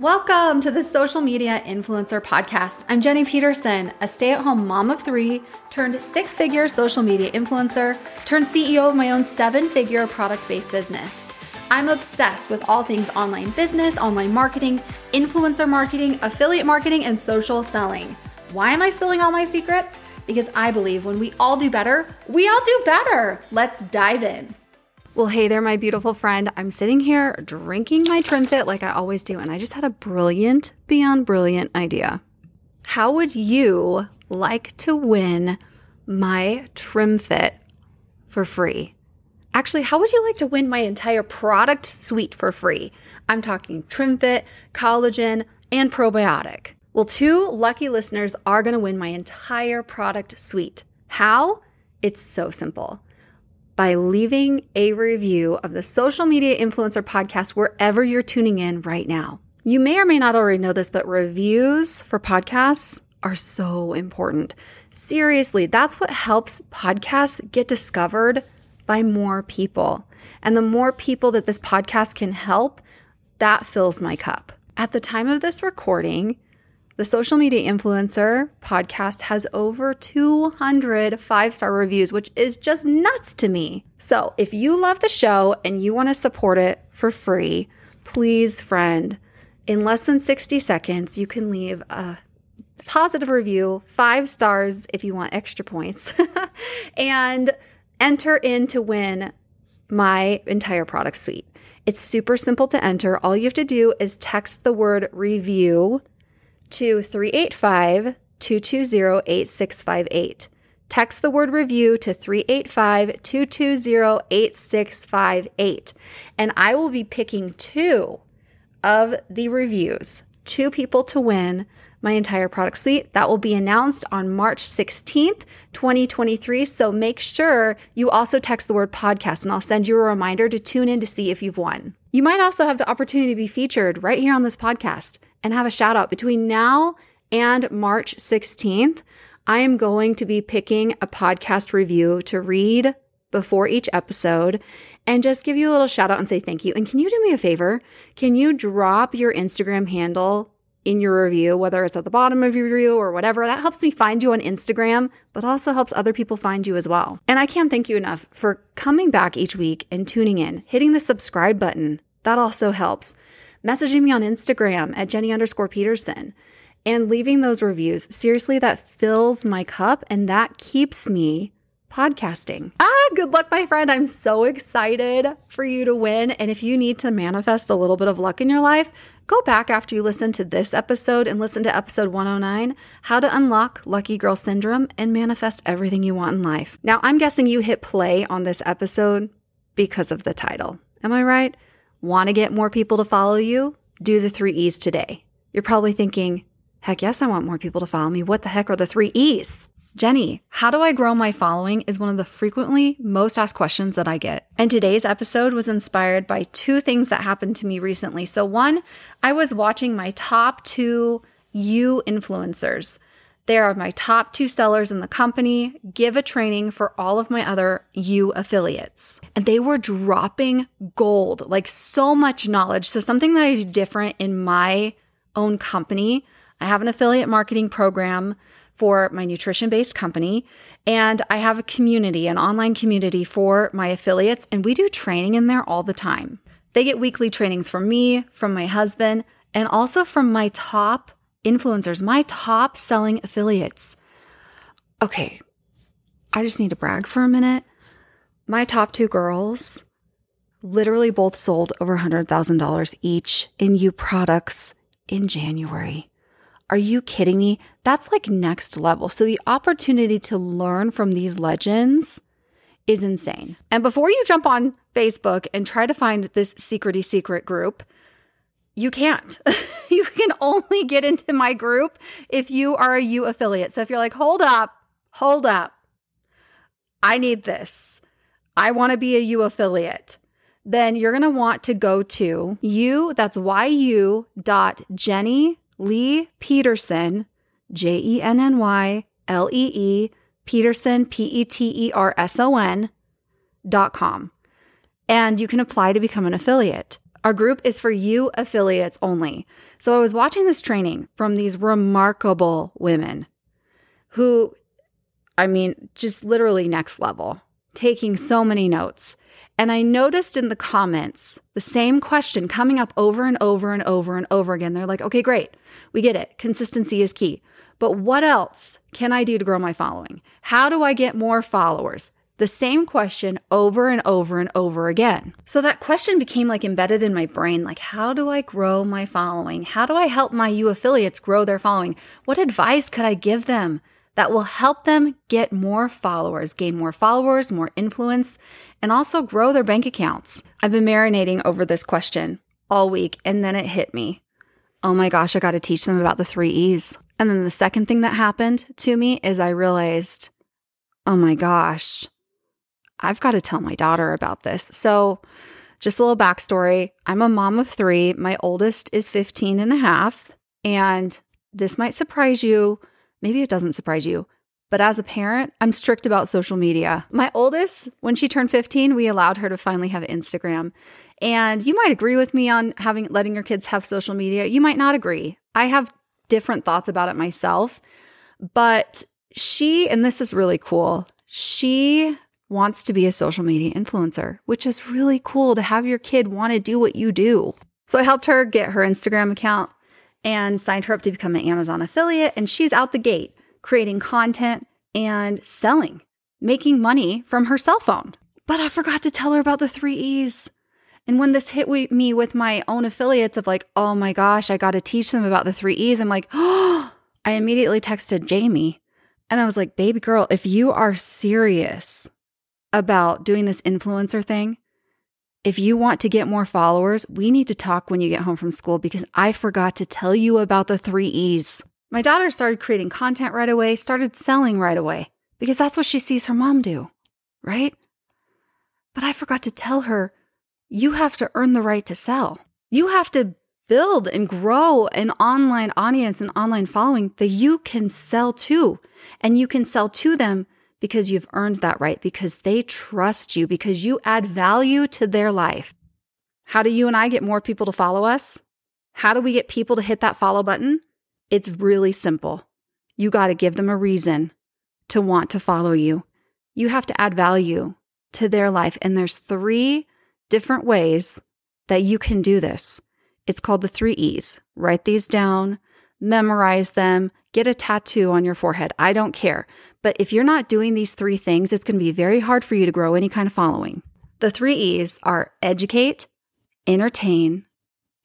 Welcome to the Social Media Influencer Podcast. I'm Jenny Peterson, a stay at home mom of three, turned six figure social media influencer, turned CEO of my own seven figure product based business. I'm obsessed with all things online business, online marketing, influencer marketing, affiliate marketing, and social selling. Why am I spilling all my secrets? Because I believe when we all do better, we all do better. Let's dive in. Well, hey there, my beautiful friend. I'm sitting here drinking my TrimFit like I always do, and I just had a brilliant, beyond brilliant idea. How would you like to win my TrimFit for free? Actually, how would you like to win my entire product suite for free? I'm talking TrimFit, collagen, and probiotic. Well, two lucky listeners are going to win my entire product suite. How? It's so simple by leaving a review of the Social Media Influencer Podcast wherever you're tuning in right now. You may or may not already know this, but reviews for podcasts are so important. Seriously, that's what helps podcasts get discovered by more people. And the more people that this podcast can help, that fills my cup. At the time of this recording, the Social Media Influencer podcast has over 200 five star reviews, which is just nuts to me. So, if you love the show and you want to support it for free, please, friend, in less than 60 seconds, you can leave a positive review, five stars if you want extra points, and enter in to win my entire product suite. It's super simple to enter. All you have to do is text the word review to 385 220 8658. Text the word review to 385 220 8658. And I will be picking two of the reviews, two people to win my entire product suite. That will be announced on March 16th, 2023. So make sure you also text the word podcast and I'll send you a reminder to tune in to see if you've won. You might also have the opportunity to be featured right here on this podcast and have a shout out between now and March 16th. I am going to be picking a podcast review to read before each episode and just give you a little shout out and say thank you. And can you do me a favor? Can you drop your Instagram handle in your review, whether it's at the bottom of your review or whatever? That helps me find you on Instagram, but also helps other people find you as well. And I can't thank you enough for coming back each week and tuning in, hitting the subscribe button. That also helps messaging me on Instagram at Jenny underscore Peterson and leaving those reviews. Seriously, that fills my cup and that keeps me podcasting. Ah, good luck, my friend. I'm so excited for you to win. And if you need to manifest a little bit of luck in your life, go back after you listen to this episode and listen to episode 109 How to Unlock Lucky Girl Syndrome and Manifest Everything You Want in Life. Now, I'm guessing you hit play on this episode because of the title. Am I right? Want to get more people to follow you? Do the three E's today. You're probably thinking, heck yes, I want more people to follow me. What the heck are the three E's? Jenny, how do I grow my following is one of the frequently most asked questions that I get. And today's episode was inspired by two things that happened to me recently. So, one, I was watching my top two Yu influencers they are my top two sellers in the company, give a training for all of my other Yu affiliates. And they were dropping gold, like so much knowledge. So, something that I do different in my own company, I have an affiliate marketing program for my nutrition based company. And I have a community, an online community for my affiliates, and we do training in there all the time. They get weekly trainings from me, from my husband, and also from my top influencers, my top selling affiliates. Okay, I just need to brag for a minute. My top two girls literally both sold over $100,000 each in Yu products in January. Are you kidding me? That's like next level. So the opportunity to learn from these legends is insane. And before you jump on Facebook and try to find this secrety secret group, you can't. you can only get into my group if you are a U affiliate. So if you're like, hold up, hold up, I need this. I want to be a U affiliate. Then you're going to want to go to you, that's yu dot Jenny Lee Peterson, J E N N Y L E E, Peterson, P E T E R S O N dot com. And you can apply to become an affiliate. Our group is for Yu affiliates only. So I was watching this training from these remarkable women who, I mean, just literally next level, taking so many notes. And I noticed in the comments the same question coming up over and over and over and over again. They're like, okay, great. We get it. Consistency is key. But what else can I do to grow my following? How do I get more followers? The same question over and over and over again. So that question became like embedded in my brain like, how do I grow my following? How do I help my U affiliates grow their following? What advice could I give them that will help them get more followers, gain more followers, more influence, and also grow their bank accounts? I've been marinating over this question all week and then it hit me. Oh my gosh, I got to teach them about the three E's. And then the second thing that happened to me is I realized, oh my gosh, I've got to tell my daughter about this. So, just a little backstory I'm a mom of three. My oldest is 15 and a half. And this might surprise you. Maybe it doesn't surprise you. But as a parent, I'm strict about social media. My oldest, when she turned 15, we allowed her to finally have Instagram. And you might agree with me on having letting your kids have social media. You might not agree. I have different thoughts about it myself. But she, and this is really cool, she wants to be a social media influencer, which is really cool to have your kid want to do what you do. So I helped her get her Instagram account and signed her up to become an Amazon affiliate. And she's out the gate creating content and selling, making money from her cell phone. But I forgot to tell her about the three E's. And when this hit me with my own affiliates of like, oh my gosh, I got to teach them about the three E's, I'm like, oh, I immediately texted Jamie and I was like, baby girl, if you are serious about doing this influencer thing, if you want to get more followers, we need to talk when you get home from school because I forgot to tell you about the three E's. My daughter started creating content right away, started selling right away because that's what she sees her mom do, right? But I forgot to tell her you have to earn the right to sell. You have to build and grow an online audience and online following that you can sell to. And you can sell to them because you've earned that right, because they trust you, because you add value to their life. How do you and I get more people to follow us? How do we get people to hit that follow button? It's really simple. You got to give them a reason to want to follow you. You have to add value to their life. And there's three different ways that you can do this. It's called the three E's. Write these down, memorize them, get a tattoo on your forehead. I don't care. But if you're not doing these three things, it's going to be very hard for you to grow any kind of following. The three E's are educate, entertain,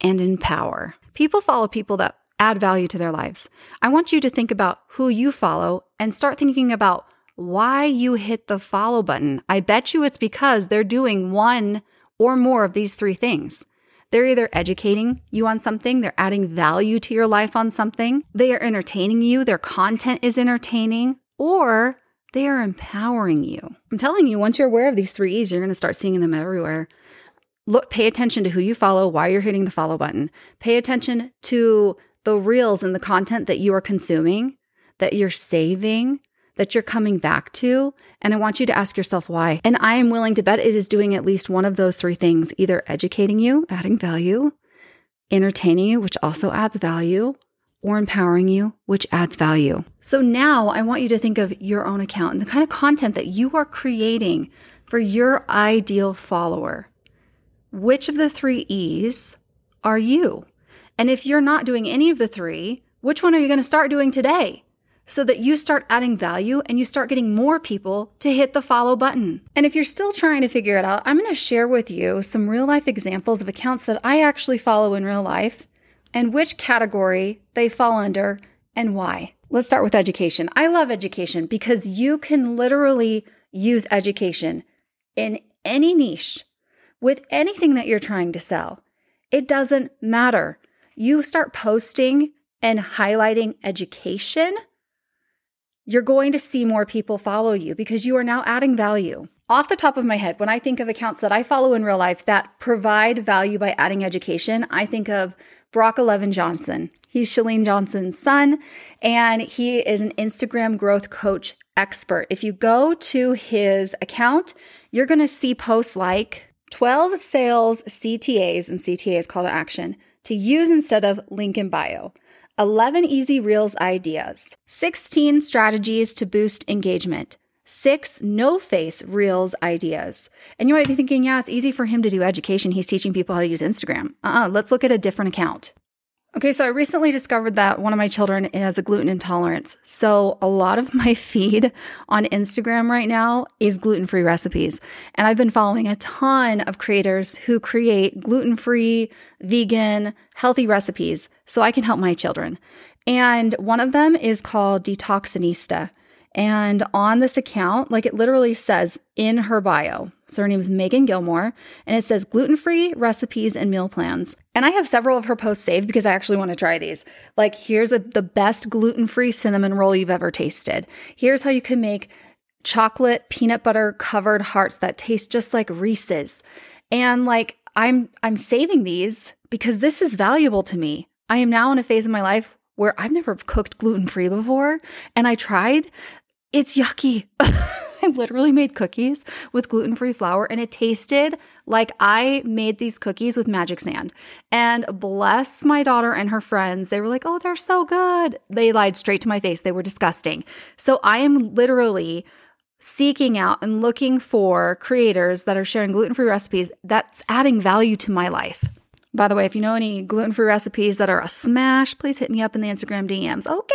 and empower. People follow people that add value to their lives. I want you to think about who you follow and start thinking about why you hit the follow button. I bet you it's because they're doing one or more of these three things. They're either educating you on something, they're adding value to your life on something, they are entertaining you, their content is entertaining, or they are empowering you. I'm telling you, once you're aware of these three E's, you're going to start seeing them everywhere. Look, pay attention to who you follow, why you're hitting the follow button. Pay attention to the reels and the content that you are consuming, that you're saving, that you're coming back to. And I want you to ask yourself why. And I am willing to bet it is doing at least one of those three things either educating you, adding value, entertaining you, which also adds value, or empowering you, which adds value. So now I want you to think of your own account and the kind of content that you are creating for your ideal follower. Which of the three E's are you? And if you're not doing any of the three, which one are you going to start doing today? So that you start adding value and you start getting more people to hit the follow button. And if you're still trying to figure it out, I'm going to share with you some real life examples of accounts that I actually follow in real life and which category they fall under and why. Let's start with education. I love education because you can literally use education in any niche with anything that you're trying to sell. It doesn't matter. You start posting and highlighting education you're going to see more people follow you because you are now adding value. Off the top of my head, when I think of accounts that I follow in real life that provide value by adding education, I think of Brock Eleven Johnson. He's Chalene Johnson's son, and he is an Instagram growth coach expert. If you go to his account, you're going to see posts like 12 sales CTAs and CTAs call to action to use instead of link in bio. 11 easy reels ideas, 16 strategies to boost engagement, six no face reels ideas. And you might be thinking, yeah, it's easy for him to do education. He's teaching people how to use Instagram. Uh uh-uh, let's look at a different account. Okay, so I recently discovered that one of my children has a gluten intolerance. So a lot of my feed on Instagram right now is gluten free recipes. And I've been following a ton of creators who create gluten free, vegan, healthy recipes so I can help my children. And one of them is called Detoxinista. And on this account, like it literally says in her bio, so her name is Megan Gilmore, and it says gluten free recipes and meal plans. And I have several of her posts saved because I actually want to try these. Like, here's a, the best gluten free cinnamon roll you've ever tasted. Here's how you can make chocolate peanut butter covered hearts that taste just like Reese's. And like, I'm I'm saving these because this is valuable to me. I am now in a phase of my life where I've never cooked gluten free before, and I tried it's yucky. I literally made cookies with gluten free flour and it tasted like I made these cookies with magic sand. And bless my daughter and her friends, they were like, oh, they're so good. They lied straight to my face. They were disgusting. So I am literally seeking out and looking for creators that are sharing gluten free recipes that's adding value to my life. By the way, if you know any gluten free recipes that are a smash, please hit me up in the Instagram DMs. Okay.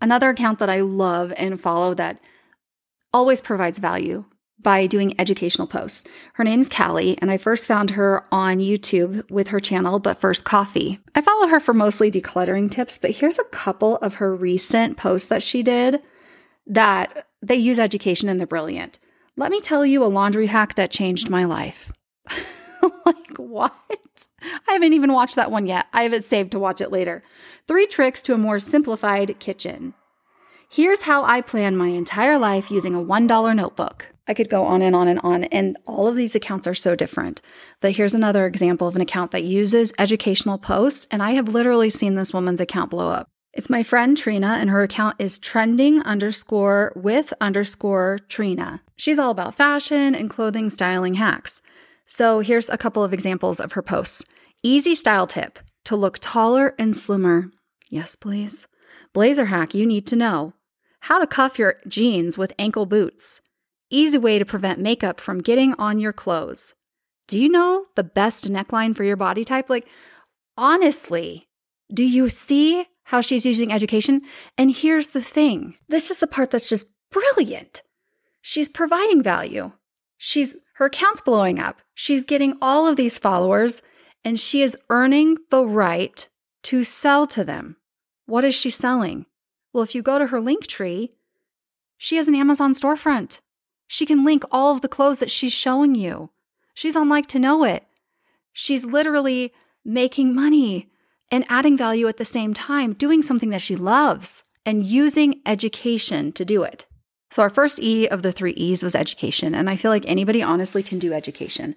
Another account that I love and follow that always provides value by doing educational posts. Her name's Callie, and I first found her on YouTube with her channel, But First Coffee. I follow her for mostly decluttering tips, but here's a couple of her recent posts that she did that they use education and they're brilliant. Let me tell you a laundry hack that changed my life. like, what? I haven't even watched that one yet. I have it saved to watch it later. Three tricks to a more simplified kitchen. Here's how I plan my entire life using a $1 notebook. I could go on and on and on, and all of these accounts are so different. But here's another example of an account that uses educational posts, and I have literally seen this woman's account blow up. It's my friend Trina, and her account is trending underscore with underscore Trina. She's all about fashion and clothing styling hacks. So here's a couple of examples of her posts. Easy style tip to look taller and slimmer. Yes, please. Blazer hack you need to know. How to cuff your jeans with ankle boots. Easy way to prevent makeup from getting on your clothes. Do you know the best neckline for your body type? Like, honestly, do you see how she's using education? And here's the thing this is the part that's just brilliant. She's providing value. She's her account's blowing up. She's getting all of these followers and she is earning the right to sell to them. What is she selling? Well, if you go to her Linktree, she has an Amazon storefront. She can link all of the clothes that she's showing you. She's on like to know it. She's literally making money and adding value at the same time, doing something that she loves and using education to do it. So, our first E of the three E's was education, and I feel like anybody honestly can do education.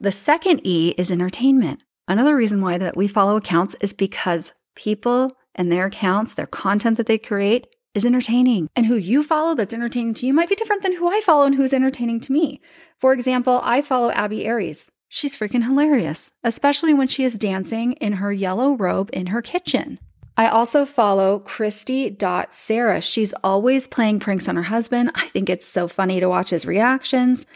The second E is entertainment. Another reason why that we follow accounts is because people and their accounts, their content that they create is entertaining. And who you follow that's entertaining to you might be different than who I follow and who's entertaining to me. For example, I follow Abby Aries. She's freaking hilarious, especially when she is dancing in her yellow robe in her kitchen. I also follow Christy.Sarah. She's always playing pranks on her husband. I think it's so funny to watch his reactions.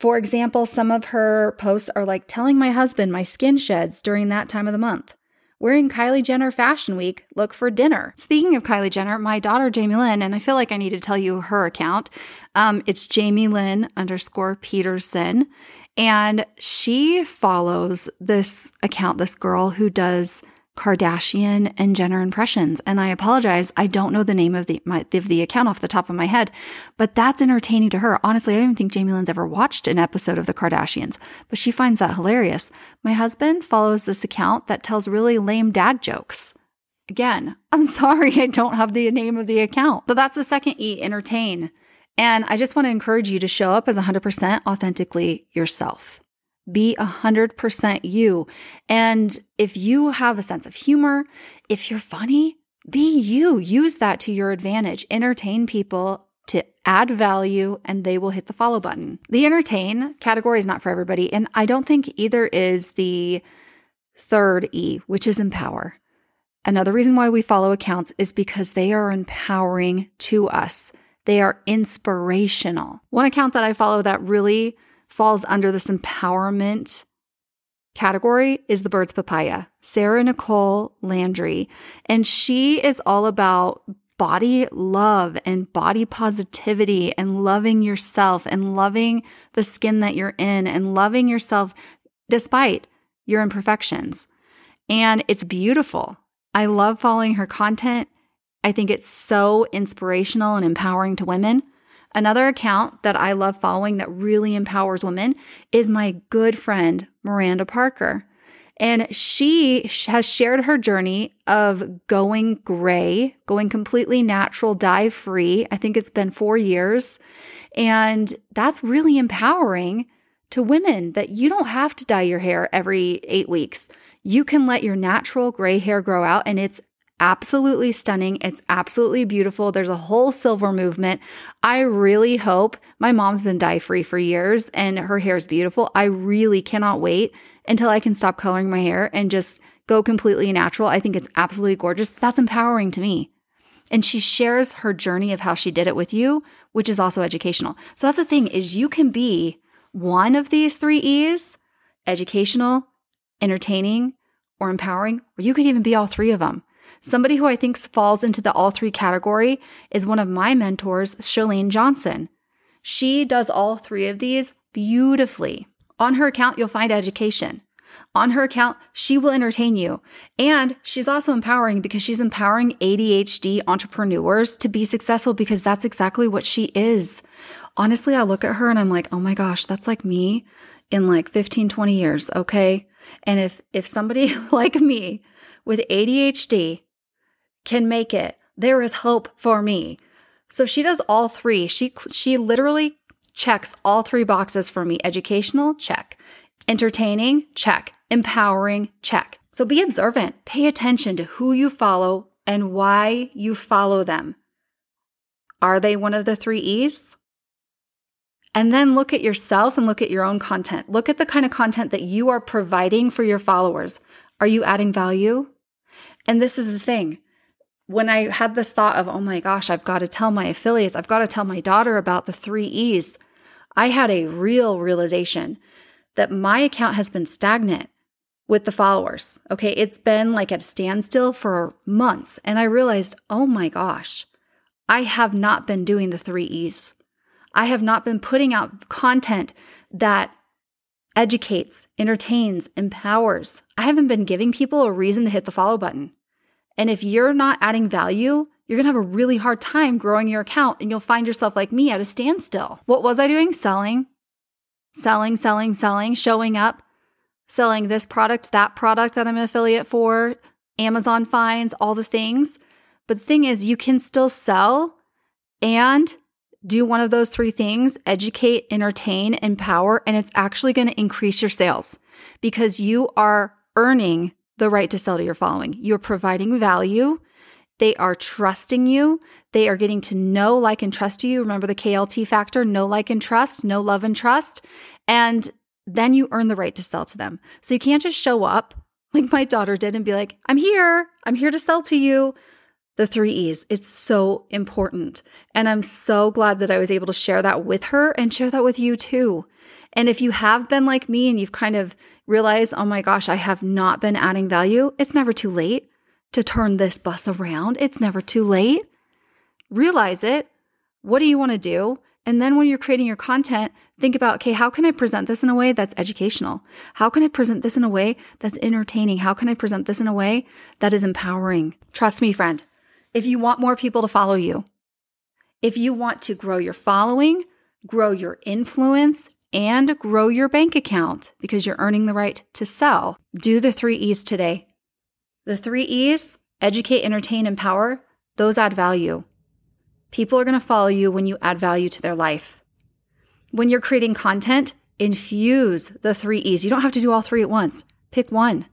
For example, some of her posts are like telling my husband my skin sheds during that time of the month. Wearing Kylie Jenner Fashion Week, look for dinner. Speaking of Kylie Jenner, my daughter Jamie Lynn, and I feel like I need to tell you her account. Um, it's Jamie Lynn underscore Peterson. And she follows this account, this girl who does Kardashian and Jenner impressions. And I apologize, I don't know the name of the my, of the account off the top of my head, but that's entertaining to her. Honestly, I don't even think Jamie Lynn's ever watched an episode of the Kardashians, but she finds that hilarious. My husband follows this account that tells really lame dad jokes. Again, I'm sorry I don't have the name of the account. But that's the second E, entertain. And I just want to encourage you to show up as 100% authentically yourself. Be 100% you. And if you have a sense of humor, if you're funny, be you. Use that to your advantage. Entertain people to add value and they will hit the follow button. The entertain category is not for everybody. And I don't think either is the third E, which is empower. Another reason why we follow accounts is because they are empowering to us. They are inspirational. One account that I follow that really falls under this empowerment category is the Birds Papaya, Sarah Nicole Landry. And she is all about body love and body positivity and loving yourself and loving the skin that you're in and loving yourself despite your imperfections. And it's beautiful. I love following her content. I think it's so inspirational and empowering to women. Another account that I love following that really empowers women is my good friend, Miranda Parker. And she has shared her journey of going gray, going completely natural, dye free. I think it's been four years. And that's really empowering to women that you don't have to dye your hair every eight weeks. You can let your natural gray hair grow out, and it's absolutely stunning. It's absolutely beautiful. There's a whole silver movement. I really hope my mom's been dye free for years and her hair is beautiful. I really cannot wait until I can stop coloring my hair and just go completely natural. I think it's absolutely gorgeous. That's empowering to me. And she shares her journey of how she did it with you, which is also educational. So that's the thing is you can be one of these 3 E's, educational, entertaining, or empowering, or you could even be all three of them. Somebody who I think falls into the all three category is one of my mentors, Chalene Johnson. She does all three of these beautifully. On her account, you'll find education. On her account, she will entertain you. And she's also empowering because she's empowering ADHD entrepreneurs to be successful because that's exactly what she is. Honestly, I look at her and I'm like, oh my gosh, that's like me in like 15, 20 years. Okay. And if, if somebody like me with ADHD can make it. There is hope for me. So she does all three. She she literally checks all three boxes for me. Educational, check. Entertaining, check. Empowering, check. So be observant. Pay attention to who you follow and why you follow them. Are they one of the 3 E's? And then look at yourself and look at your own content. Look at the kind of content that you are providing for your followers. Are you adding value? And this is the thing when I had this thought of, oh my gosh, I've got to tell my affiliates, I've got to tell my daughter about the three E's, I had a real realization that my account has been stagnant with the followers. Okay. It's been like at a standstill for months. And I realized, oh my gosh, I have not been doing the three E's. I have not been putting out content that educates, entertains, empowers. I haven't been giving people a reason to hit the follow button. And if you're not adding value, you're gonna have a really hard time growing your account and you'll find yourself like me at a standstill. What was I doing? Selling, selling, selling, selling, showing up, selling this product, that product that I'm an affiliate for, Amazon finds, all the things. But the thing is, you can still sell and do one of those three things educate, entertain, empower, and it's actually going to increase your sales because you are earning the right to sell to your following. You're providing value. They are trusting you. They are getting to know, like, and trust you. Remember the KLT factor know, like, and trust, know, love, and trust. And then you earn the right to sell to them. So you can't just show up like my daughter did and be like, I'm here. I'm here to sell to you. The three E's. It's so important. And I'm so glad that I was able to share that with her and share that with you too. And if you have been like me and you've kind of realized, oh my gosh, I have not been adding value, it's never too late to turn this bus around. It's never too late. Realize it. What do you want to do? And then when you're creating your content, think about, okay, how can I present this in a way that's educational? How can I present this in a way that's entertaining? How can I present this in a way that is empowering? Trust me, friend, if you want more people to follow you, if you want to grow your following, grow your influence, and grow your bank account because you're earning the right to sell. Do the three E's today. The three E's educate, entertain, empower those add value. People are going to follow you when you add value to their life. When you're creating content, infuse the three E's. You don't have to do all three at once. Pick one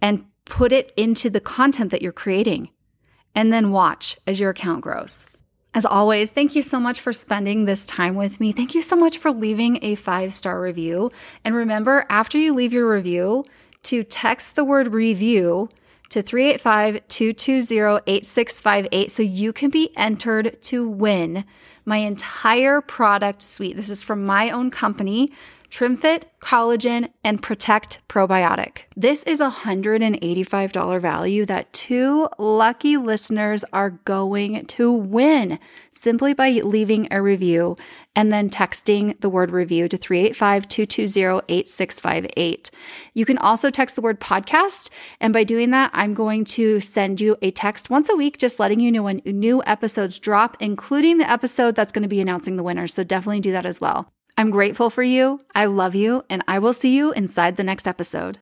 and put it into the content that you're creating. And then watch as your account grows. As always, thank you so much for spending this time with me. Thank you so much for leaving a five star review. And remember, after you leave your review, to text the word review to 385 220 8658 so you can be entered to win my entire product suite. This is from my own company. TrimFit, Collagen, and Protect Probiotic. This is a $185 value that two lucky listeners are going to win simply by leaving a review and then texting the word review to 385 220 8658. You can also text the word podcast. And by doing that, I'm going to send you a text once a week, just letting you know when new episodes drop, including the episode that's going to be announcing the winner. So definitely do that as well. I'm grateful for you. I love you, and I will see you inside the next episode.